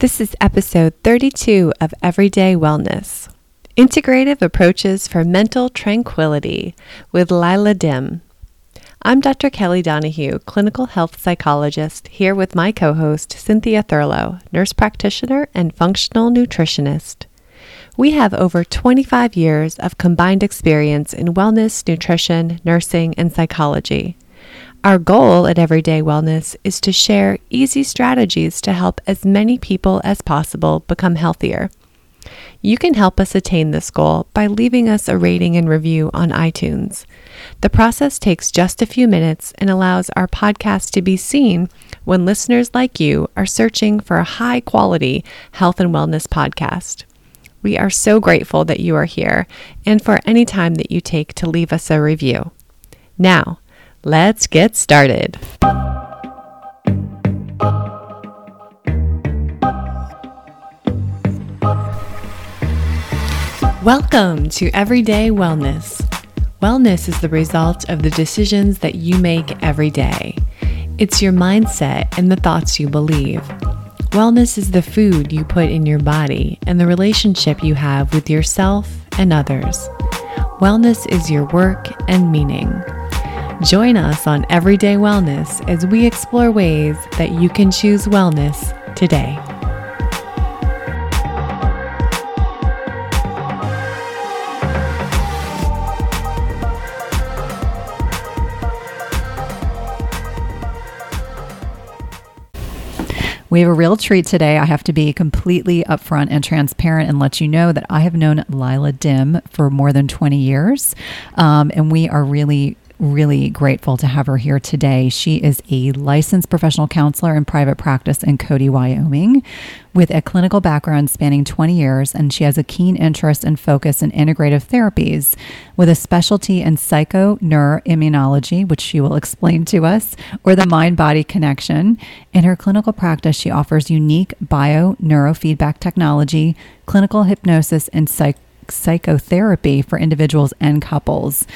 This is episode 32 of Everyday Wellness Integrative Approaches for Mental Tranquility with Lila Dim. I'm Dr. Kelly Donahue, clinical health psychologist, here with my co host, Cynthia Thurlow, nurse practitioner and functional nutritionist. We have over 25 years of combined experience in wellness, nutrition, nursing, and psychology. Our goal at Everyday Wellness is to share easy strategies to help as many people as possible become healthier. You can help us attain this goal by leaving us a rating and review on iTunes. The process takes just a few minutes and allows our podcast to be seen when listeners like you are searching for a high quality health and wellness podcast. We are so grateful that you are here and for any time that you take to leave us a review. Now, Let's get started. Welcome to Everyday Wellness. Wellness is the result of the decisions that you make every day. It's your mindset and the thoughts you believe. Wellness is the food you put in your body and the relationship you have with yourself and others. Wellness is your work and meaning. Join us on Everyday Wellness as we explore ways that you can choose wellness today. We have a real treat today. I have to be completely upfront and transparent and let you know that I have known Lila Dim for more than 20 years. Um, and we are really really grateful to have her here today. She is a licensed professional counselor in private practice in Cody, Wyoming, with a clinical background spanning 20 years, and she has a keen interest and focus in integrative therapies with a specialty in psychoneuroimmunology, which she will explain to us, or the mind body connection. In her clinical practice, she offers unique bio neurofeedback technology, clinical hypnosis, and psych- psychotherapy for individuals and couples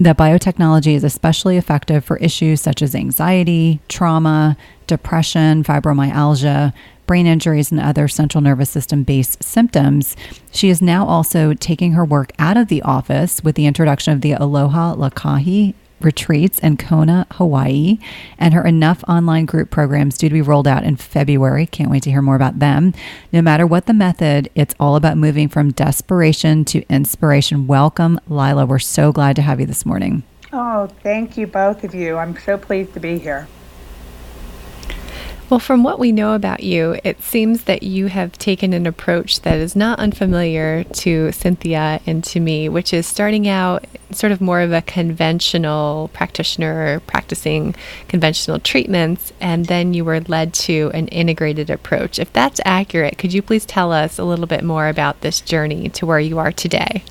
that biotechnology is especially effective for issues such as anxiety, trauma, depression, fibromyalgia, brain injuries, and other central nervous system based symptoms. She is now also taking her work out of the office with the introduction of the Aloha Lokahi retreats in Kona, Hawaii, and her Enough online group programs due to be rolled out in February. Can't wait to hear more about them. No matter what the method, it's all about moving from desperation to inspiration. Welcome, Lila. We're so glad to have you this morning. Oh, thank you, both of you. I'm so pleased to be here. Well, from what we know about you, it seems that you have taken an approach that is not unfamiliar to Cynthia and to me, which is starting out sort of more of a conventional practitioner practicing conventional treatments, and then you were led to an integrated approach. If that's accurate, could you please tell us a little bit more about this journey to where you are today?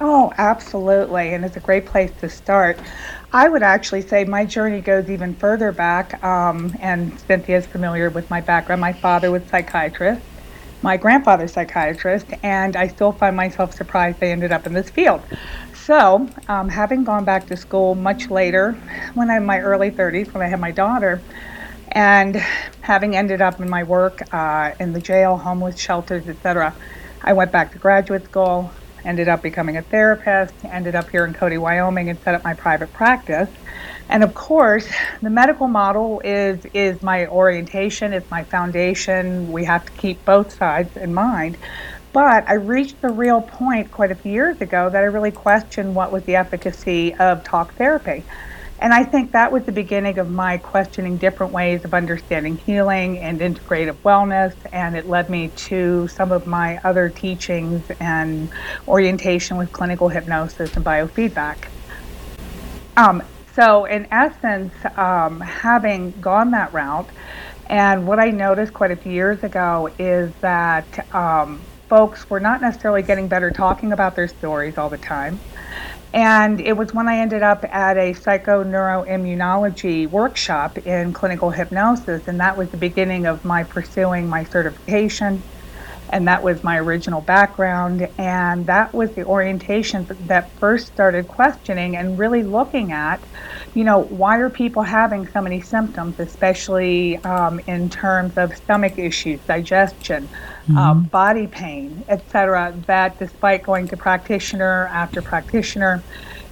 Oh, absolutely. And it's a great place to start. I would actually say my journey goes even further back. Um, and Cynthia is familiar with my background. My father was a psychiatrist, my grandfather psychiatrist, and I still find myself surprised they ended up in this field. So, um, having gone back to school much later, when I'm in my early 30s, when I had my daughter, and having ended up in my work uh, in the jail, homeless shelters, etc., I went back to graduate school, ended up becoming a therapist, ended up here in Cody, Wyoming, and set up my private practice. And of course, the medical model is is my orientation, it's my foundation. We have to keep both sides in mind. But I reached the real point quite a few years ago that I really questioned what was the efficacy of talk therapy. And I think that was the beginning of my questioning different ways of understanding healing and integrative wellness. And it led me to some of my other teachings and orientation with clinical hypnosis and biofeedback. Um, so, in essence, um, having gone that route, and what I noticed quite a few years ago is that um, folks were not necessarily getting better talking about their stories all the time. And it was when I ended up at a psychoneuroimmunology workshop in clinical hypnosis, and that was the beginning of my pursuing my certification And that was my original background. And that was the orientation that first started questioning and really looking at, you know, why are people having so many symptoms, especially um, in terms of stomach issues, digestion, mm-hmm. uh, body pain, etc. That despite going to practitioner after practitioner,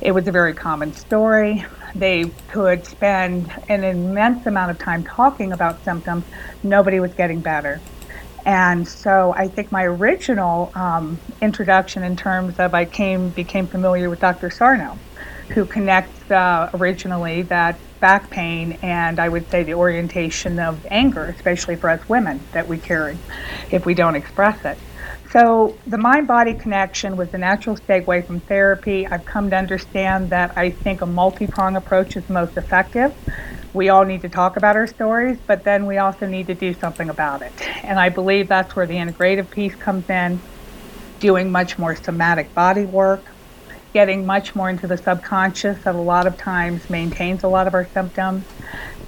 it was a very common story. They could spend an immense amount of time talking about symptoms. Nobody was getting better. And so I think my original um, introduction in terms of I came became familiar with Dr. Sarno, who connects uh, originally that back pain and I would say the orientation of anger, especially for us women, that we carry if we don't express it. So the mind body connection was the natural segue from therapy. I've come to understand that I think a multi prong approach is most effective. We all need to talk about our stories, but then we also need to do something about it. And I believe that's where the integrative piece comes in, doing much more somatic body work, getting much more into the subconscious that a lot of times maintains a lot of our symptoms,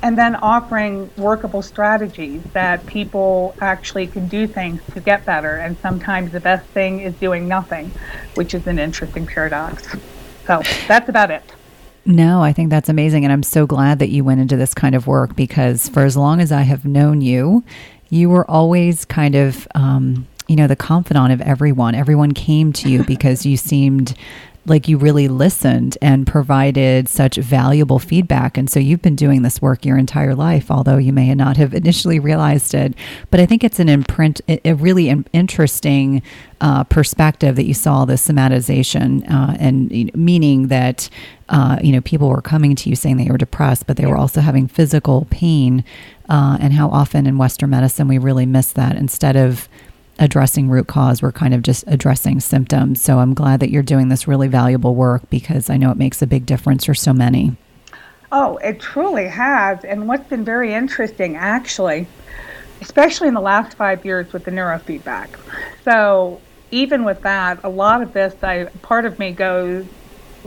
and then offering workable strategies that people actually can do things to get better. And sometimes the best thing is doing nothing, which is an interesting paradox. So that's about it. No, I think that's amazing. And I'm so glad that you went into this kind of work because for as long as I have known you, you were always kind of, um, you know, the confidant of everyone. Everyone came to you because you seemed like you really listened and provided such valuable feedback. And so you've been doing this work your entire life, although you may not have initially realized it. But I think it's an imprint, a really interesting uh, perspective that you saw the somatization, uh, and you know, meaning that uh, you know people were coming to you saying they were depressed, but they were also having physical pain. Uh, and how often in Western medicine we really miss that instead of addressing root cause. We're kind of just addressing symptoms. So I'm glad that you're doing this really valuable work because I know it makes a big difference for so many. Oh, it truly has. And what's been very interesting, actually, especially in the last five years with the neurofeedback. So even with that, a lot of this, I part of me goes,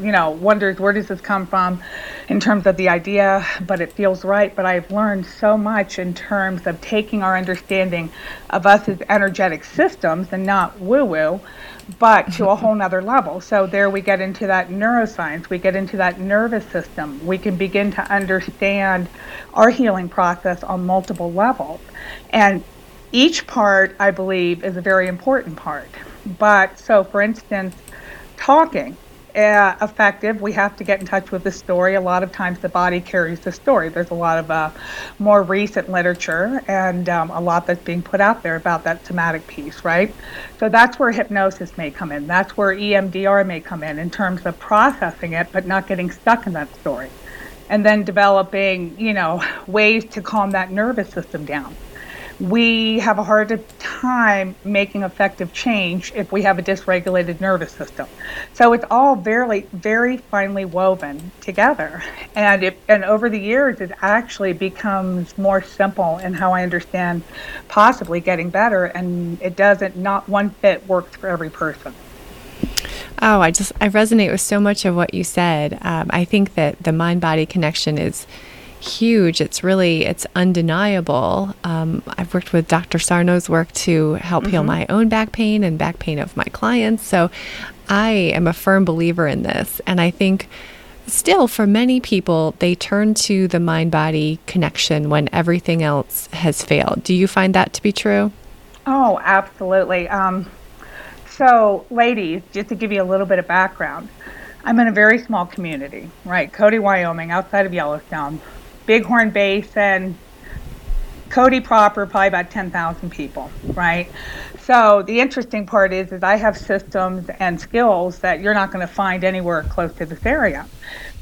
you know, wonders where does this come from in terms of the idea, but it feels right. But I've learned so much in terms of taking our understanding of us as energetic systems and not woo woo, but to a whole nother level. So there we get into that neuroscience, we get into that nervous system. We can begin to understand our healing process on multiple levels. And each part, I believe, is a very important part. But so, for instance, talking uh, effective, we have to get in touch with the story. A lot of times the body carries the story. There's a lot of uh, more recent literature and um, a lot that's being put out there about that somatic piece, right? So that's where hypnosis may come in. That's where EMDR may come in in terms of processing it, but not getting stuck in that story. And then developing, you know, ways to calm that nervous system down we have a harder time making effective change if we have a dysregulated nervous system. So it's all very, very finely woven together. And it, and over the years, it actually becomes more simple in how I understand possibly getting better. And it doesn't, not one fit works for every person. Oh, I just, I resonate with so much of what you said. Um, I think that the mind body connection is huge. It's really it's undeniable. Um, I've worked with Dr. Sarno's work to help mm-hmm. heal my own back pain and back pain of my clients. So I am a firm believer in this, and I think still for many people they turn to the mind body connection when everything else has failed. Do you find that to be true? Oh, absolutely. Um, so, ladies, just to give you a little bit of background. I'm in a very small community, right? Cody, Wyoming, outside of Yellowstone. Bighorn Basin, Cody proper, probably about 10,000 people, right? So the interesting part is, is I have systems and skills that you're not going to find anywhere close to this area.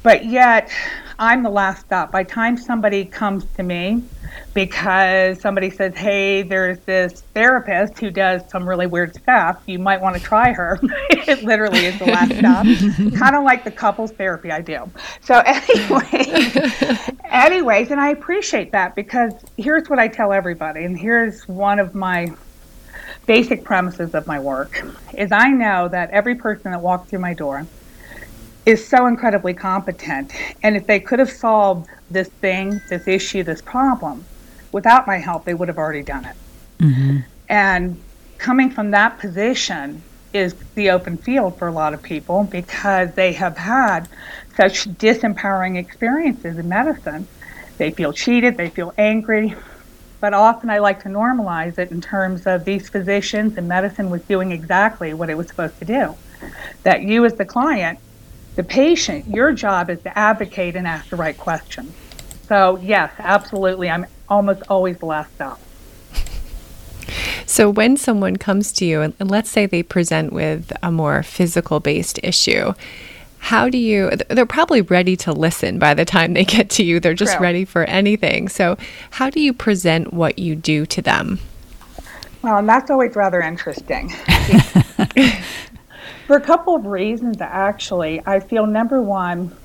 But yet, I'm the last stop. By the time somebody comes to me because somebody says, hey, there's this therapist who does some really weird stuff, you might want to try her. it literally is the last stop. kind of like the couples therapy I do. So, anyway, anyways, and I appreciate that because here's what I tell everybody, and here's one of my basic premises of my work is I know that every person that walks through my door is so incredibly competent. And if they could have solved this thing, this issue, this problem without my help, they would have already done it. Mm-hmm. And coming from that position is the open field for a lot of people because they have had such disempowering experiences in medicine. They feel cheated, they feel angry, but often I like to normalize it in terms of these physicians and medicine was doing exactly what it was supposed to do. That you, as the client, the patient, your job is to advocate and ask the right questions. So, yes, absolutely. I'm almost always the last stop. So, when someone comes to you, and let's say they present with a more physical based issue, how do you they're probably ready to listen by the time they get to you they're just True. ready for anything so how do you present what you do to them well and that's always rather interesting for a couple of reasons actually i feel number one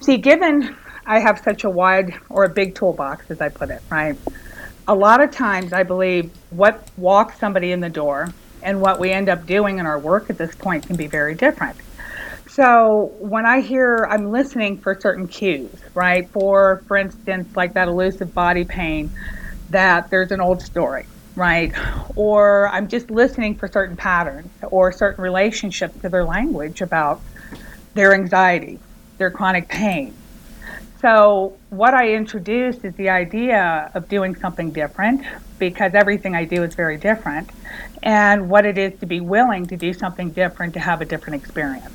see given i have such a wide or a big toolbox as i put it right? A lot of times i believe what walks somebody in the door and what we end up doing in our work at this point can be very different. So when I hear, I'm listening for certain cues, right? For, for instance, like that elusive body pain, that there's an old story, right? Or I'm just listening for certain patterns or certain relationships to their language about their anxiety, their chronic pain. So what I introduced is the idea of doing something different because everything I do is very different and what it is to be willing to do something different to have a different experience.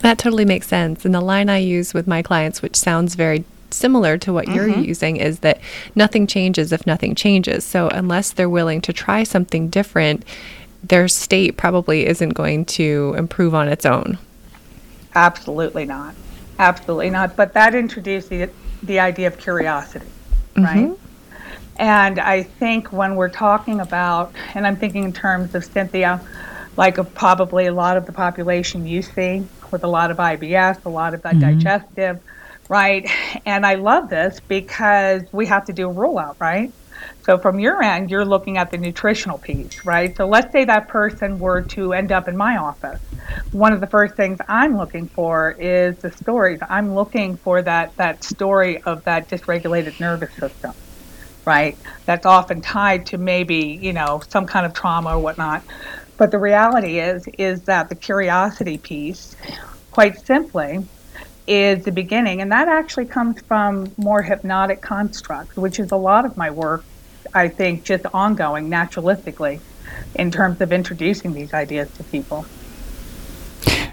That totally makes sense. And the line I use with my clients, which sounds very similar to what mm-hmm. you're using, is that nothing changes if nothing changes. So unless they're willing to try something different, their state probably isn't going to improve on its own. Absolutely not. Absolutely not. But that introduced the, the idea of curiosity, mm-hmm. right? And I think when we're talking about, and I'm thinking in terms of Cynthia, like of probably a lot of the population you see, with a lot of IBS, a lot of mm-hmm. digestive, right? And I love this because we have to do a rule out, right? So from your end, you're looking at the nutritional piece, right? So let's say that person were to end up in my office. One of the first things I'm looking for is the stories. I'm looking for that that story of that dysregulated nervous system, right? That's often tied to maybe you know some kind of trauma or whatnot. But the reality is is that the curiosity piece, quite simply, is the beginning, and that actually comes from more hypnotic constructs, which is a lot of my work. I think just ongoing naturalistically in terms of introducing these ideas to people.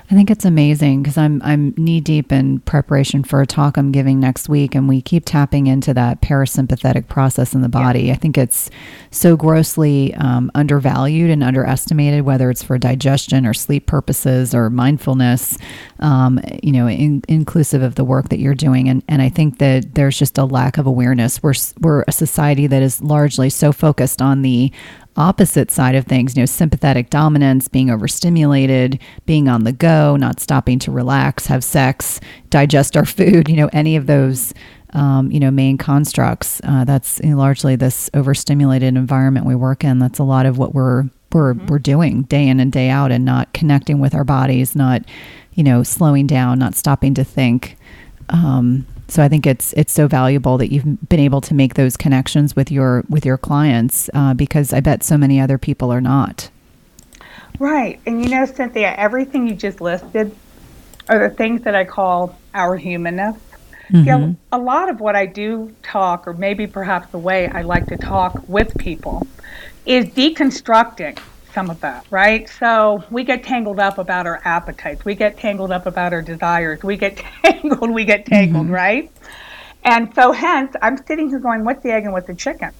I think it's amazing because I'm I'm knee deep in preparation for a talk I'm giving next week, and we keep tapping into that parasympathetic process in the body. Yeah. I think it's so grossly um, undervalued and underestimated, whether it's for digestion or sleep purposes or mindfulness. Um, you know, in, inclusive of the work that you're doing, and and I think that there's just a lack of awareness. We're we're a society that is largely so focused on the opposite side of things, you know, sympathetic dominance, being overstimulated, being on the go, not stopping to relax, have sex, digest our food, you know, any of those, um, you know, main constructs. Uh, that's you know, largely this overstimulated environment we work in. That's a lot of what we're we're mm-hmm. we're doing day in and day out, and not connecting with our bodies, not you know, slowing down, not stopping to think. Um, so I think it's it's so valuable that you've been able to make those connections with your with your clients uh, because I bet so many other people are not. Right, and you know, Cynthia, everything you just listed are the things that I call our humanness. Mm-hmm. You know, a lot of what I do talk, or maybe perhaps the way I like to talk with people, is deconstructing some of that, right? So we get tangled up about our appetites. We get tangled up about our desires. We get tangled, we get tangled, mm-hmm. right? And so hence, I'm sitting here going, what's the egg and what's the chicken?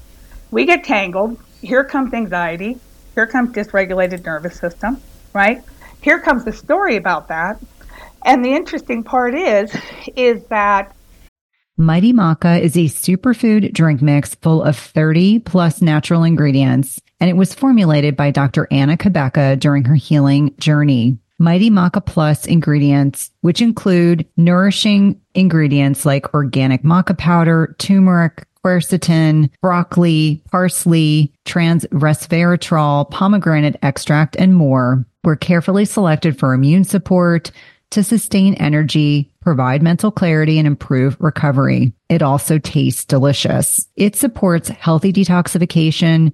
We get tangled. Here comes anxiety. Here comes dysregulated nervous system, right? Here comes the story about that. And the interesting part is, is that Mighty Maca is a superfood drink mix full of 30 plus natural ingredients and it was formulated by Dr. Anna Cabeca during her healing journey. Mighty Maca Plus ingredients, which include nourishing ingredients like organic maca powder, turmeric, quercetin, broccoli, parsley, trans resveratrol, pomegranate extract, and more, were carefully selected for immune support to sustain energy, provide mental clarity, and improve recovery. It also tastes delicious. It supports healthy detoxification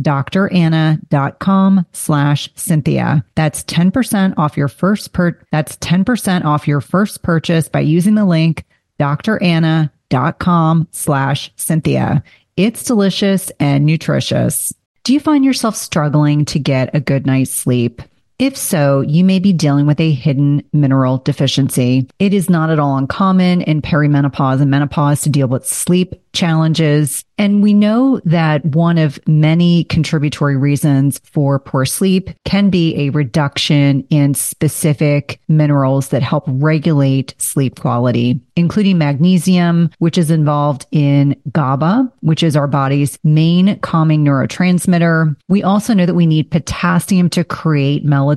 dranna.com slash Cynthia. That's 10% off your first per, that's 10% off your first purchase by using the link dranna.com slash Cynthia. It's delicious and nutritious. Do you find yourself struggling to get a good night's sleep? If so, you may be dealing with a hidden mineral deficiency. It is not at all uncommon in perimenopause and menopause to deal with sleep challenges. And we know that one of many contributory reasons for poor sleep can be a reduction in specific minerals that help regulate sleep quality, including magnesium, which is involved in GABA, which is our body's main calming neurotransmitter. We also know that we need potassium to create melatonin.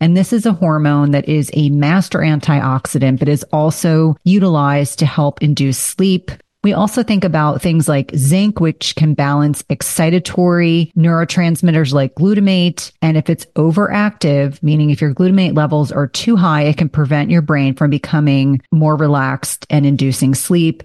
And this is a hormone that is a master antioxidant, but is also utilized to help induce sleep we also think about things like zinc, which can balance excitatory neurotransmitters like glutamate. And if it's overactive, meaning if your glutamate levels are too high, it can prevent your brain from becoming more relaxed and inducing sleep.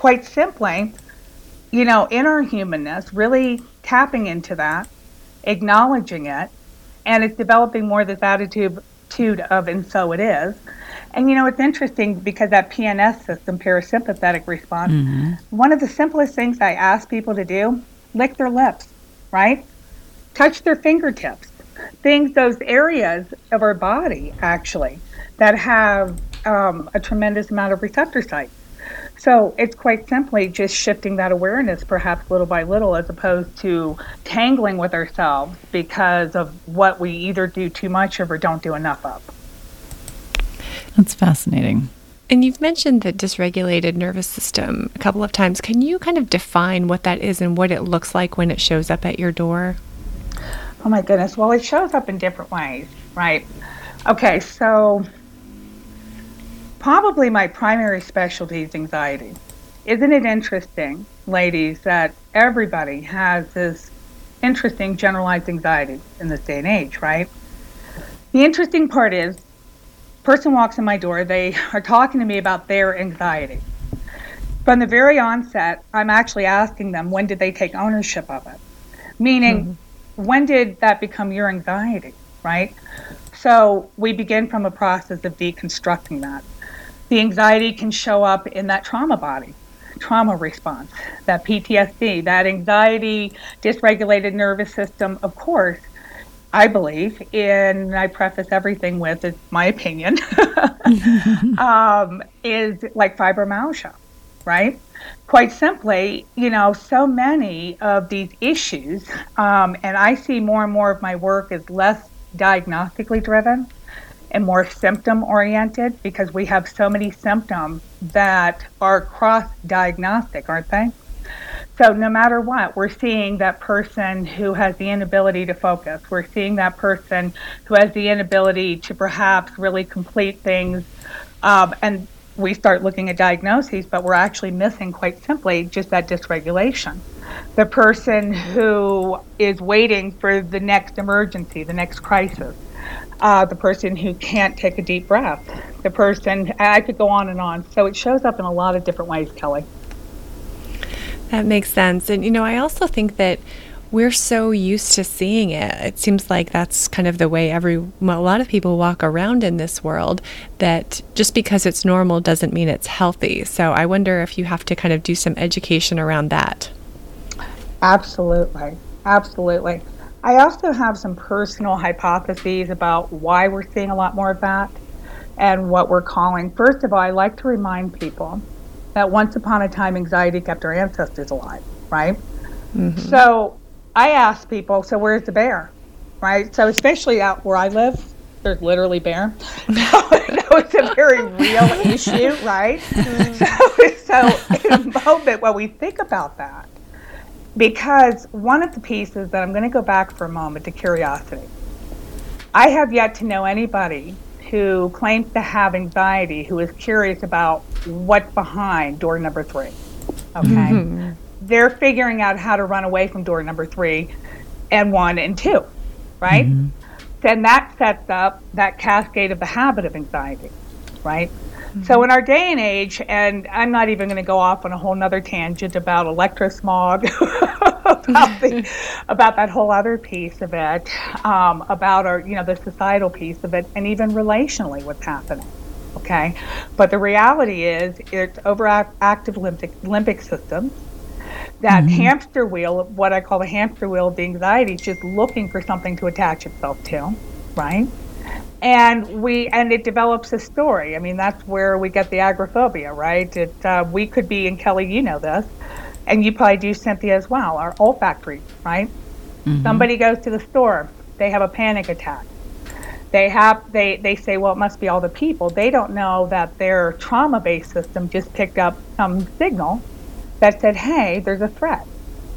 quite simply, you know, in our humanness, really tapping into that, acknowledging it, and it's developing more this attitude of, and so it is. And you know, it's interesting because that PNS system, parasympathetic response, mm-hmm. one of the simplest things I ask people to do, lick their lips, right? Touch their fingertips. Things, those areas of our body actually that have um, a tremendous amount of receptor sites. So it's quite simply just shifting that awareness, perhaps little by little, as opposed to tangling with ourselves because of what we either do too much of or don't do enough of. That's fascinating. And you've mentioned the dysregulated nervous system a couple of times. Can you kind of define what that is and what it looks like when it shows up at your door? Oh my goodness. Well, it shows up in different ways, right? Okay, so Probably my primary specialty is anxiety. Isn't it interesting, ladies, that everybody has this interesting generalized anxiety in this day and age, right? The interesting part is, person walks in my door, they are talking to me about their anxiety. From the very onset, I'm actually asking them when did they take ownership of it? Meaning, mm-hmm. when did that become your anxiety, right? So we begin from a process of deconstructing that the anxiety can show up in that trauma body, trauma response, that PTSD, that anxiety, dysregulated nervous system, of course. I believe, and I preface everything with it's my opinion, um, is like fibromyalgia, right? Quite simply, you know, so many of these issues, um, and I see more and more of my work is less diagnostically driven and more symptom oriented because we have so many symptoms that are cross diagnostic, aren't they? so no matter what, we're seeing that person who has the inability to focus. We're seeing that person who has the inability to perhaps really complete things. Um, and we start looking at diagnoses, but we're actually missing quite simply just that dysregulation. The person who is waiting for the next emergency, the next crisis. Uh, the person who can't take a deep breath, the person, I could go on and on. So it shows up in a lot of different ways, Kelly. That makes sense. And, you know, I also think that we're so used to seeing it. It seems like that's kind of the way every a lot of people walk around in this world that just because it's normal doesn't mean it's healthy. So I wonder if you have to kind of do some education around that. Absolutely. Absolutely. I also have some personal hypotheses about why we're seeing a lot more of that and what we're calling. First of all, I like to remind people that once upon a time anxiety kept our ancestors alive, right? Mm-hmm. So I ask people, so where's the bear? Right? So especially out where I live, there's literally bear. so it's a very real issue, right? Mm-hmm. So, so in a moment when we think about that, because one of the pieces that I'm going to go back for a moment to curiosity. I have yet to know anybody who claims to have anxiety who is curious about what's behind door number three. Okay. Mm-hmm. They're figuring out how to run away from door number three and one and two, right? Mm-hmm. Then that sets up that cascade of the habit of anxiety, right? Mm-hmm. So in our day and age, and I'm not even going to go off on a whole nother tangent about electrosmog, about the, about that whole other piece of it, um, about our you know the societal piece of it, and even relationally what's happening. Okay, but the reality is it's overactive limbic limbic system. That mm-hmm. hamster wheel, what I call the hamster wheel of the anxiety, is just looking for something to attach itself to, right? And we and it develops a story. I mean, that's where we get the agoraphobia, right? It uh, we could be, and Kelly, you know this, and you probably do, Cynthia, as well. Our olfactory, right? Mm-hmm. Somebody goes to the store, they have a panic attack. They have they they say, well, it must be all the people. They don't know that their trauma-based system just picked up some signal that said, hey, there's a threat,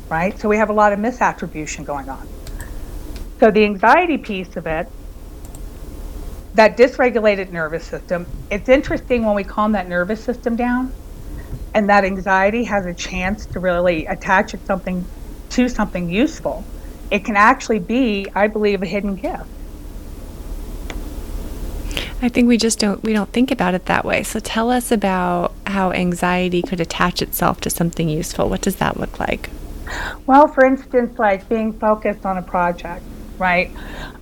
right? So we have a lot of misattribution going on. So the anxiety piece of it that dysregulated nervous system, it's interesting when we calm that nervous system down and that anxiety has a chance to really attach it something to something useful, it can actually be, I believe, a hidden gift. I think we just don't we don't think about it that way. So tell us about how anxiety could attach itself to something useful. What does that look like? Well, for instance, like being focused on a project right?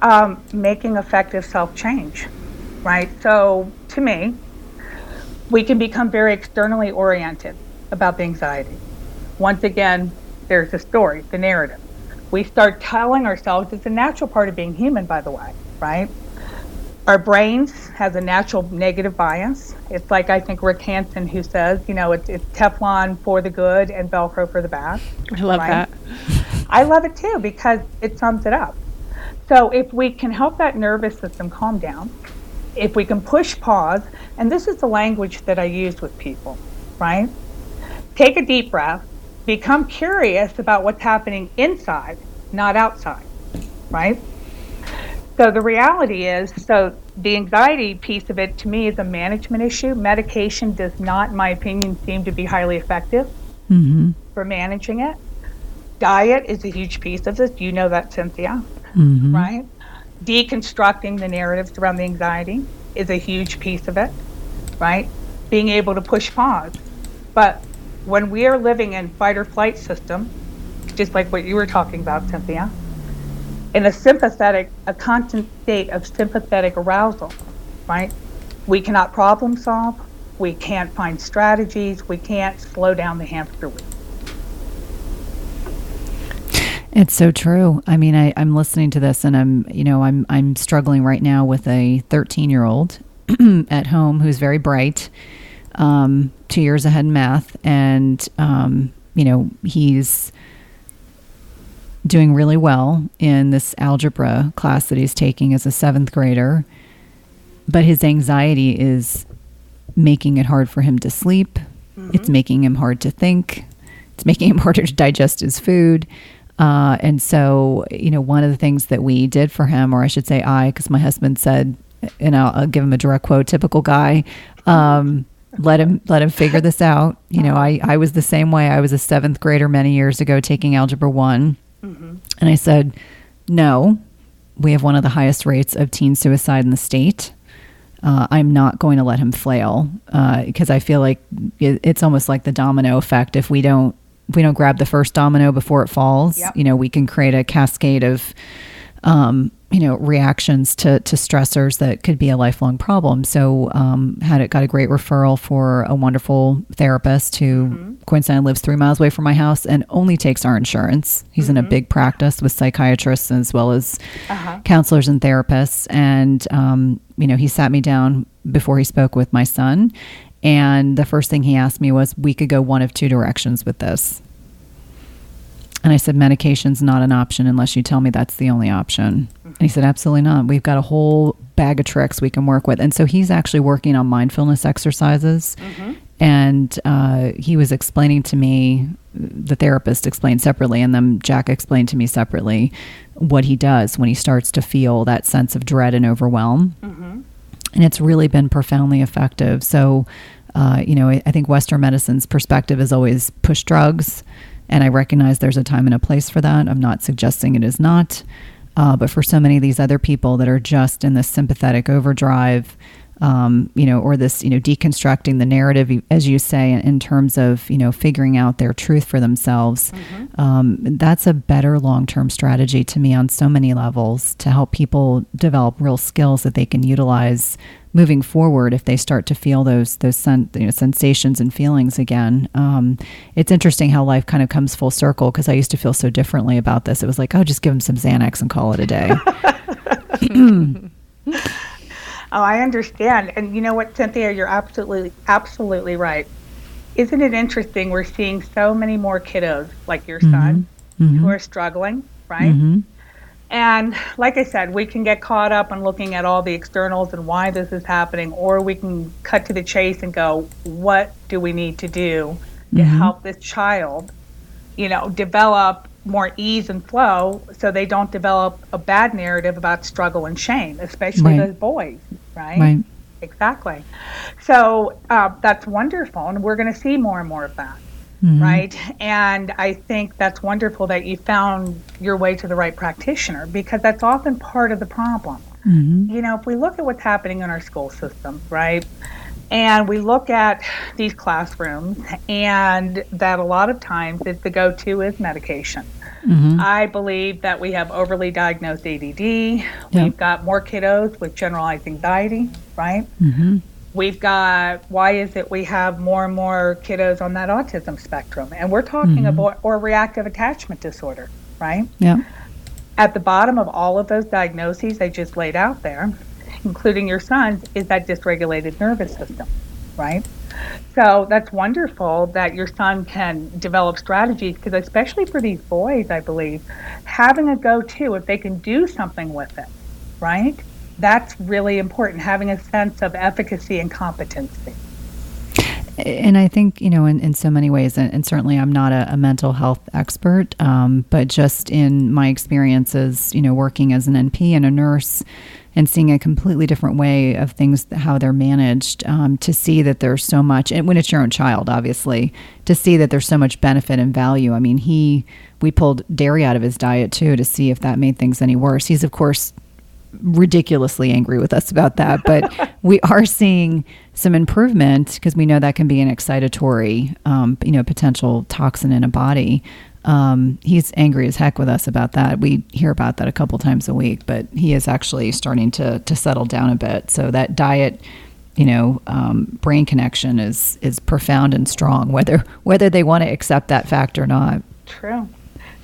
Um, making effective self change, right? So to me, we can become very externally oriented about the anxiety. Once again, there's the story, the narrative. We start telling ourselves it's a natural part of being human, by the way, right? Our brains has a natural negative bias. It's like I think Rick Hanson who says, you know, it's, it's Teflon for the good and Velcro for the bad. I love right? that. I love it too because it sums it up. So if we can help that nervous system calm down, if we can push pause, and this is the language that I use with people, right? Take a deep breath, become curious about what's happening inside, not outside, right? So the reality is, so the anxiety piece of it to me is a management issue. Medication does not, in my opinion, seem to be highly effective mm-hmm. for managing it. Diet is a huge piece of this. You know that, Cynthia mm-hmm. right? Deconstructing the narratives around the anxiety is a huge piece of it, right? Being able to push pause. But when we are living in fight or flight system, just like what you were talking about, Cynthia, in a sympathetic, a constant state of sympathetic arousal, right? We cannot problem solve. We can't find strategies. We can't slow down the hamster wheel. It's so true. I mean, I, I'm listening to this and I'm, you know, I'm I'm struggling right now with a 13 year old at home who's very bright, um, two years ahead in math, and um, you know, he's doing really well in this algebra class that he's taking as a seventh grader. But his anxiety is making it hard for him to sleep. Mm-hmm. It's making him hard to think it's making him harder to digest his food. Uh, and so, you know, one of the things that we did for him, or I should say I, because my husband said, and I'll, I'll, give him a direct quote, typical guy, um, let him let him figure this out. You know, I, I was the same way. I was a seventh grader many years ago taking algebra one. Mm-hmm. And I said, no, we have one of the highest rates of teen suicide in the state. Uh, I'm not going to let him flail because uh, I feel like it, it's almost like the domino effect. If we don't if we don't grab the first domino before it falls, yep. you know, we can create a cascade of um, you know reactions to to stressors that could be a lifelong problem. So um, had it got a great referral for a wonderful therapist who mm-hmm. coincidentally lives three miles away from my house and only takes our insurance. He's mm-hmm. in a mm-hmm. big practice with psychiatrists as well as uh-huh. counselors and therapists. And um, you know he sat me down before he spoke with my son, and the first thing he asked me was, "We could go one of two directions with this." And I said, medication's not an option unless you tell me that's the only option. And he said, absolutely not. We've got a whole bag of tricks we can work with. And so he's actually working on mindfulness exercises. Mm-hmm. And uh, he was explaining to me, the therapist explained separately, and then Jack explained to me separately what he does when he starts to feel that sense of dread and overwhelm. Mm-hmm. And it's really been profoundly effective. So, uh, you know, I, I think Western medicine's perspective is always push drugs and I recognize there's a time and a place for that. I'm not suggesting it is not. Uh, but for so many of these other people that are just in this sympathetic overdrive, um, you know, or this, you know, deconstructing the narrative, as you say, in terms of, you know, figuring out their truth for themselves, mm-hmm. um, that's a better long term strategy to me on so many levels to help people develop real skills that they can utilize moving forward if they start to feel those those sen- you know, sensations and feelings again. Um, it's interesting how life kind of comes full circle because I used to feel so differently about this. It was like, oh, just give them some Xanax and call it a day. oh, I understand. And you know what, Cynthia, you're absolutely absolutely right. Isn't it interesting? We're seeing so many more kiddos like your son mm-hmm. who are struggling, right? Mm-hmm. And like I said, we can get caught up in looking at all the externals and why this is happening, or we can cut to the chase and go, what do we need to do to mm-hmm. help this child, you know, develop more ease and flow so they don't develop a bad narrative about struggle and shame, especially right. those boys, right? Right. Exactly. So uh, that's wonderful, and we're going to see more and more of that mm-hmm. right? And I think that's wonderful that you found your way to the right practitioner because that's often part of the problem. Mm-hmm. You know, if we look at what's happening in our school system, right? And we look at these classrooms, and that a lot of times is the go to is medication. Mm-hmm. I believe that we have overly diagnosed ADD. Yep. We've got more kiddos with generalized anxiety, right? Mm-hmm. We've got why is it we have more and more kiddos on that autism spectrum, and we're talking mm-hmm. about or reactive attachment disorder, right? Yeah. At the bottom of all of those diagnoses I just laid out there, including your son's, is that dysregulated nervous system, right? So that's wonderful that your son can develop strategies because, especially for these boys, I believe, having a go to, if they can do something with it, right? that's really important, having a sense of efficacy and competency. And I think, you know, in, in so many ways, and, and certainly I'm not a, a mental health expert, um, but just in my experiences, you know, working as an NP and a nurse and seeing a completely different way of things, how they're managed, um, to see that there's so much, and when it's your own child, obviously, to see that there's so much benefit and value. I mean, he, we pulled dairy out of his diet too to see if that made things any worse. He's, of course, ridiculously angry with us about that, but we are seeing some improvement because we know that can be an excitatory, um, you know, potential toxin in a body. Um, he's angry as heck with us about that. We hear about that a couple times a week, but he is actually starting to to settle down a bit. So that diet, you know, um, brain connection is is profound and strong, whether whether they want to accept that fact or not. True.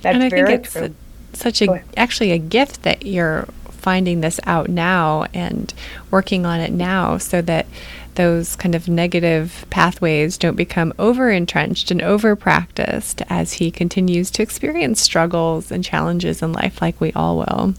That's and I very think it's true. A, such a actually a gift that you're finding this out now and working on it now so that those kind of negative pathways don't become over entrenched and over practiced as he continues to experience struggles and challenges in life like we all will.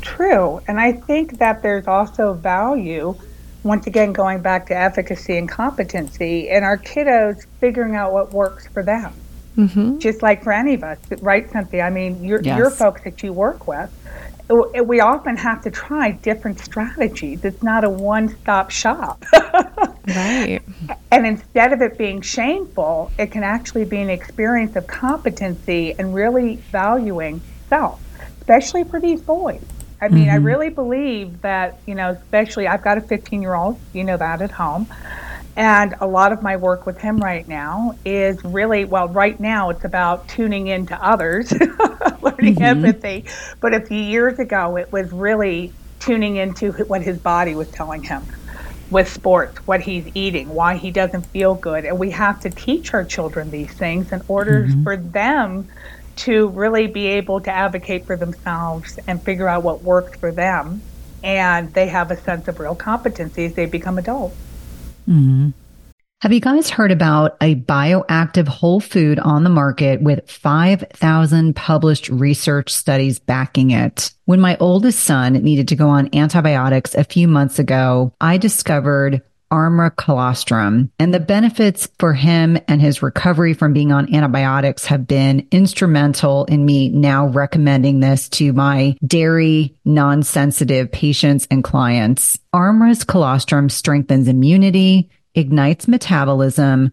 True. And I think that there's also value once again, going back to efficacy and competency, and our kiddos figuring out what works for them. Mm-hmm. Just like for any of us, right, Cynthia? I mean, your, yes. your folks that you work with, we often have to try different strategies. It's not a one stop shop. right. And instead of it being shameful, it can actually be an experience of competency and really valuing self, especially for these boys. I mean, mm-hmm. I really believe that, you know, especially I've got a 15 year old, you know that at home. And a lot of my work with him right now is really, well, right now it's about tuning into others, learning mm-hmm. empathy. But a few years ago, it was really tuning into what his body was telling him with sports, what he's eating, why he doesn't feel good. And we have to teach our children these things in order mm-hmm. for them to really be able to advocate for themselves and figure out what works for them. And they have a sense of real competency as they become adults. Mm-hmm. Have you guys heard about a bioactive whole food on the market with 5,000 published research studies backing it? When my oldest son needed to go on antibiotics a few months ago, I discovered Armra colostrum. And the benefits for him and his recovery from being on antibiotics have been instrumental in me now recommending this to my dairy non-sensitive patients and clients. Armra's colostrum strengthens immunity, ignites metabolism,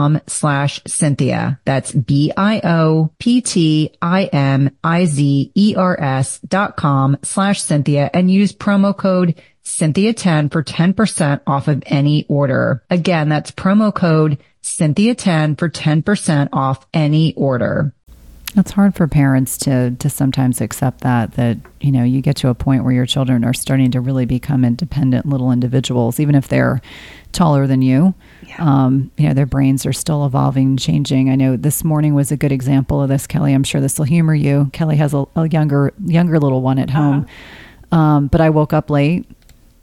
bioptimizers.com slash Cynthia. That's B-I-O-P-T-I-M-I-Z-E-R-S dot com slash Cynthia and use promo code Cynthia 10 for 10% off of any order. Again, that's promo code Cynthia 10 for 10% off any order. It's hard for parents to to sometimes accept that that you know you get to a point where your children are starting to really become independent little individuals, even if they're taller than you. Yeah. Um, you know their brains are still evolving, and changing. I know this morning was a good example of this, Kelly. I'm sure this will humor you. Kelly has a, a younger younger little one at uh-huh. home, um, but I woke up late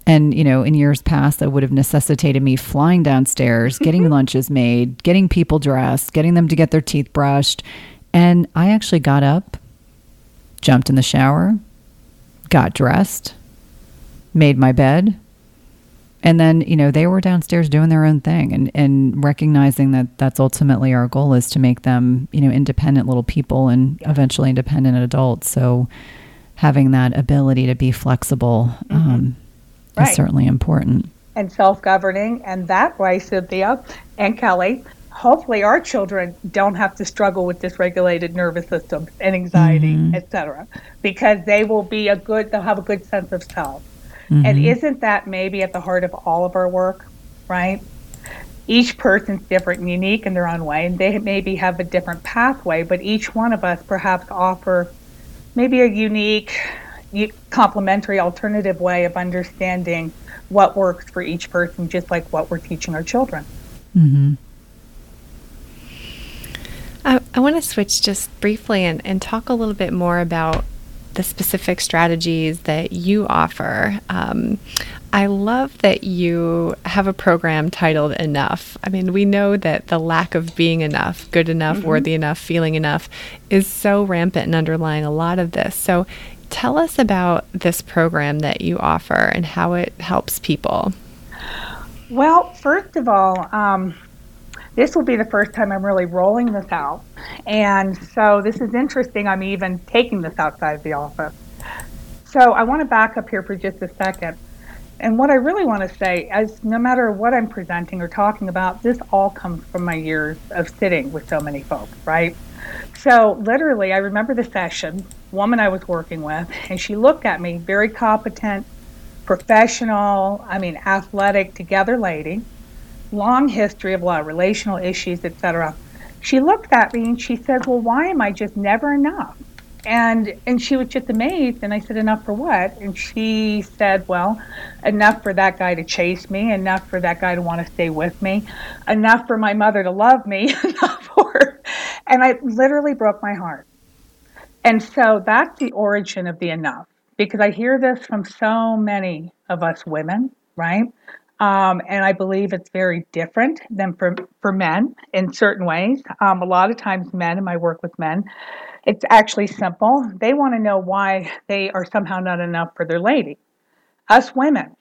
and, you know, in years past, that would have necessitated me flying downstairs, getting lunches made, getting people dressed, getting them to get their teeth brushed. And I actually got up, jumped in the shower, got dressed, made my bed. And then, you know, they were downstairs doing their own thing and, and recognizing that that's ultimately our goal is to make them, you know, independent little people and eventually independent adults. So having that ability to be flexible mm-hmm. um, right. is certainly important. And self governing. And that way, Cynthia and Kelly, hopefully our children don't have to struggle with dysregulated nervous system and anxiety, mm-hmm. etc., because they will be a good, they'll have a good sense of self. Mm-hmm. And isn't that maybe at the heart of all of our work, right? Each person's different and unique in their own way, and they maybe have a different pathway, but each one of us perhaps offer maybe a unique complementary alternative way of understanding what works for each person, just like what we're teaching our children. Mm-hmm. I, I want to switch just briefly and, and talk a little bit more about the specific strategies that you offer. Um, I love that you have a program titled Enough. I mean, we know that the lack of being enough, good enough, mm-hmm. worthy enough, feeling enough is so rampant and underlying a lot of this. So, Tell us about this program that you offer and how it helps people. Well, first of all, um, this will be the first time I'm really rolling this out. And so this is interesting. I'm even taking this outside of the office. So I want to back up here for just a second. And what I really want to say is no matter what I'm presenting or talking about, this all comes from my years of sitting with so many folks, right? So literally, I remember the session, woman I was working with, and she looked at me, very competent, professional, I mean, athletic, together lady, long history of a lot of relational issues, etc. She looked at me and she said, "Well, why am I just never enough?" And and she was just amazed. And I said, "Enough for what?" And she said, "Well, enough for that guy to chase me, enough for that guy to want to stay with me, enough for my mother to love me, enough for." And I literally broke my heart. And so that's the origin of the enough, because I hear this from so many of us women, right? Um, and I believe it's very different than for, for men in certain ways. Um, a lot of times, men, in my work with men, it's actually simple. They want to know why they are somehow not enough for their lady. Us women,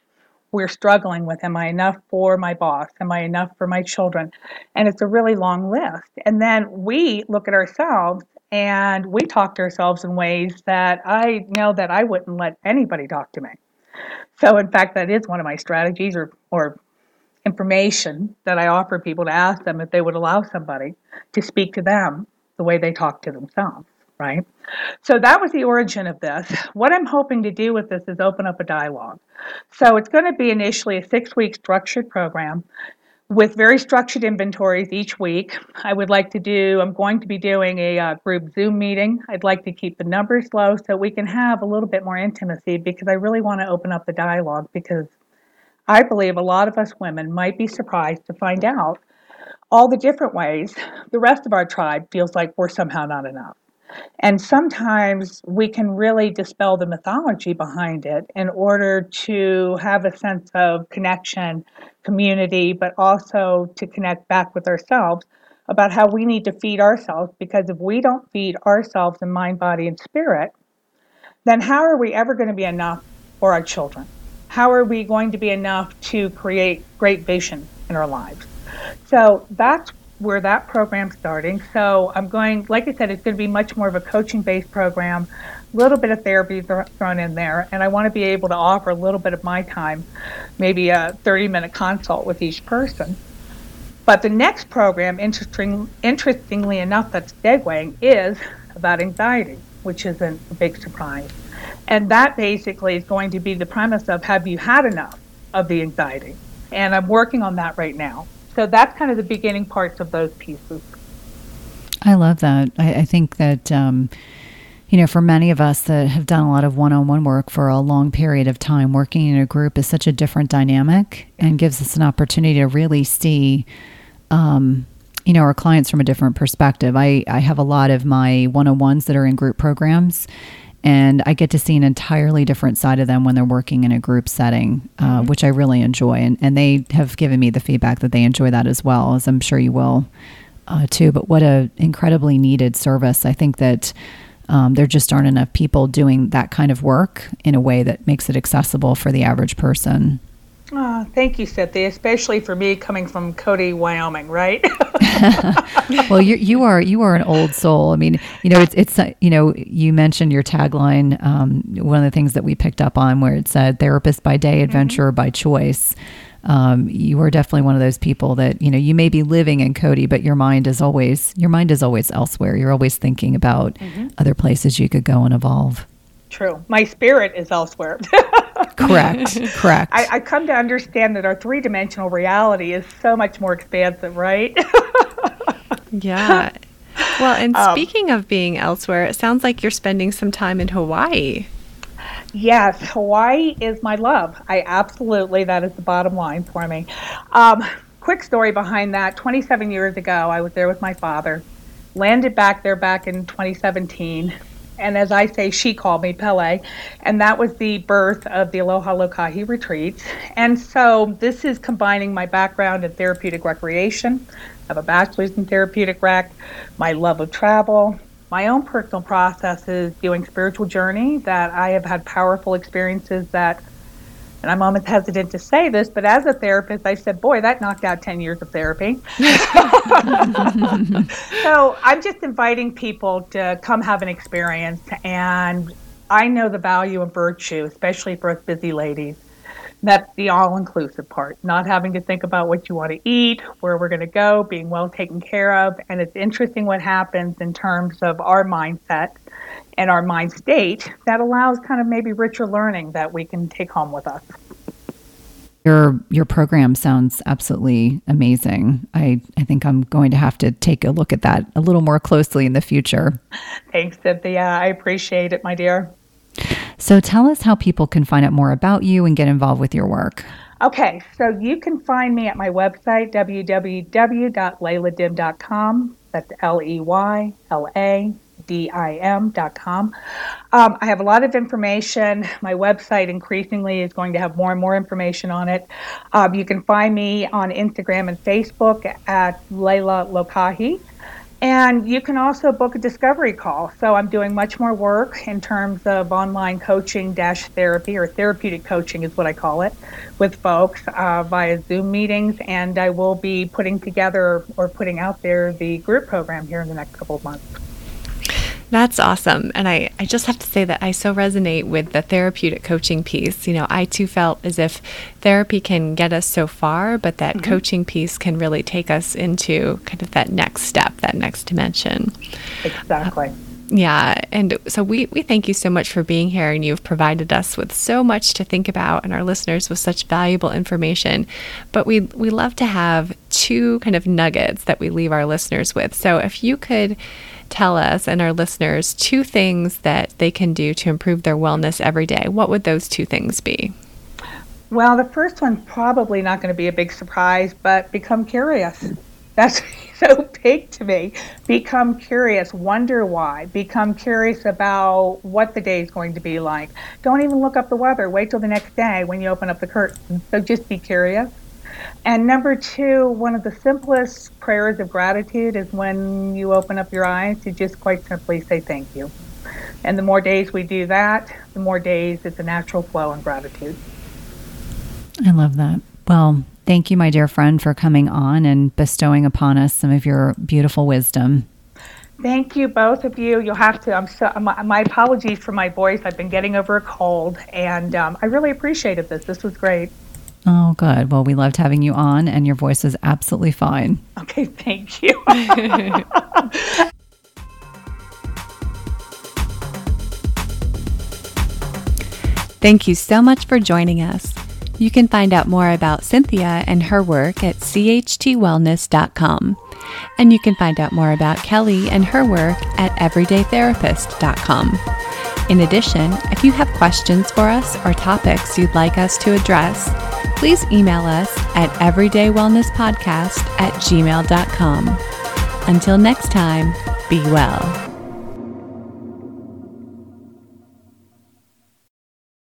we're struggling with am I enough for my boss? Am I enough for my children? And it's a really long list. And then we look at ourselves and we talk to ourselves in ways that I know that I wouldn't let anybody talk to me. So, in fact, that is one of my strategies or, or information that I offer people to ask them if they would allow somebody to speak to them the way they talk to themselves, right? So that was the origin of this. What I'm hoping to do with this is open up a dialogue. So it's going to be initially a six week structured program with very structured inventories each week. I would like to do, I'm going to be doing a uh, group Zoom meeting. I'd like to keep the numbers low so we can have a little bit more intimacy because I really want to open up the dialogue because I believe a lot of us women might be surprised to find out all the different ways the rest of our tribe feels like we're somehow not enough. And sometimes we can really dispel the mythology behind it in order to have a sense of connection, community, but also to connect back with ourselves about how we need to feed ourselves. Because if we don't feed ourselves in mind, body, and spirit, then how are we ever going to be enough for our children? How are we going to be enough to create great vision in our lives? So that's where that program's starting. So I'm going, like I said, it's going to be much more of a coaching based program, a little bit of therapy thrown in there, and I want to be able to offer a little bit of my time, maybe a 30 minute consult with each person. But the next program, interesting, interestingly enough, that's segueing, is about anxiety, which isn't a big surprise. And that basically is going to be the premise of have you had enough of the anxiety? And I'm working on that right now. So that's kind of the beginning parts of those pieces. I love that. I, I think that, um, you know, for many of us that have done a lot of one on one work for a long period of time, working in a group is such a different dynamic and gives us an opportunity to really see, um, you know, our clients from a different perspective. I, I have a lot of my one on ones that are in group programs, and I get to see an entirely different side of them when they're working in a group setting, uh, mm-hmm. which I really enjoy. And, and they have given me the feedback that they enjoy that as well, as I'm sure you will uh, too. But what a incredibly needed service. I think that um, there just aren't enough people doing that kind of work in a way that makes it accessible for the average person. Oh, thank you, Cynthia, especially for me coming from Cody, Wyoming, right? well, you you are you are an old soul. I mean, you know, it's it's you know, you mentioned your tagline. Um, one of the things that we picked up on, where it said "therapist by day, adventurer mm-hmm. by choice." um, you are definitely one of those people that you know you may be living in Cody, but your mind is always your mind is always elsewhere. You're always thinking about mm-hmm. other places you could go and evolve. True. My spirit is elsewhere. correct. Correct. I, I, come to understand that our three dimensional reality is so much more expansive, right? yeah. Well, and um, speaking of being elsewhere, it sounds like you're spending some time in Hawaii. Yes, Hawaii is my love. I absolutely, that is the bottom line for me. Um, quick story behind that 27 years ago, I was there with my father, landed back there back in 2017. And as I say, she called me Pele. And that was the birth of the Aloha Lokahi retreats. And so this is combining my background in therapeutic recreation. I have a bachelor's in therapeutic rec, my love of travel, my own personal process is doing spiritual journey that I have had powerful experiences that and I'm almost hesitant to say this, but as a therapist, I said, boy, that knocked out 10 years of therapy. so I'm just inviting people to come have an experience. And I know the value of virtue, especially for us busy ladies that's the all inclusive part, not having to think about what you want to eat, where we're going to go, being well taken care of. And it's interesting what happens in terms of our mindset and our mind state that allows kind of maybe richer learning that we can take home with us. Your your program sounds absolutely amazing. I, I think I'm going to have to take a look at that a little more closely in the future. Thanks, Cynthia. I appreciate it, my dear. So tell us how people can find out more about you and get involved with your work. Okay, so you can find me at my website, www.leyladim.com. That's L E Y L A D I M.com. Um, I have a lot of information. My website increasingly is going to have more and more information on it. Um, you can find me on Instagram and Facebook at Leyla Lokahi. And you can also book a discovery call. So I'm doing much more work in terms of online coaching dash therapy or therapeutic coaching is what I call it with folks uh, via Zoom meetings. And I will be putting together or putting out there the group program here in the next couple of months. That's awesome. And I, I just have to say that I so resonate with the therapeutic coaching piece. You know, I too felt as if therapy can get us so far, but that mm-hmm. coaching piece can really take us into kind of that next step, that next dimension. Exactly. Uh, yeah. And so we, we thank you so much for being here and you've provided us with so much to think about and our listeners with such valuable information. But we we love to have two kind of nuggets that we leave our listeners with. So if you could tell us and our listeners two things that they can do to improve their wellness every day, what would those two things be? Well, the first one's probably not going to be a big surprise, but become curious. That's so big to me. Become curious, wonder why, become curious about what the day is going to be like. Don't even look up the weather. Wait till the next day when you open up the curtain. So just be curious. And number two, one of the simplest prayers of gratitude is when you open up your eyes, to just quite simply say thank you. And the more days we do that, the more days it's a natural flow in gratitude. I love that. Well, thank you, my dear friend, for coming on and bestowing upon us some of your beautiful wisdom. Thank you, both of you. You'll have to. I'm so. My, my apologies for my voice. I've been getting over a cold, and um, I really appreciated this. This was great. Oh, good. Well, we loved having you on, and your voice is absolutely fine. Okay, thank you. Thank you so much for joining us. You can find out more about Cynthia and her work at chtwellness.com. And you can find out more about Kelly and her work at everydaytherapist.com. In addition, if you have questions for us or topics you'd like us to address, please email us at everydaywellnesspodcast at gmail.com. Until next time, be well.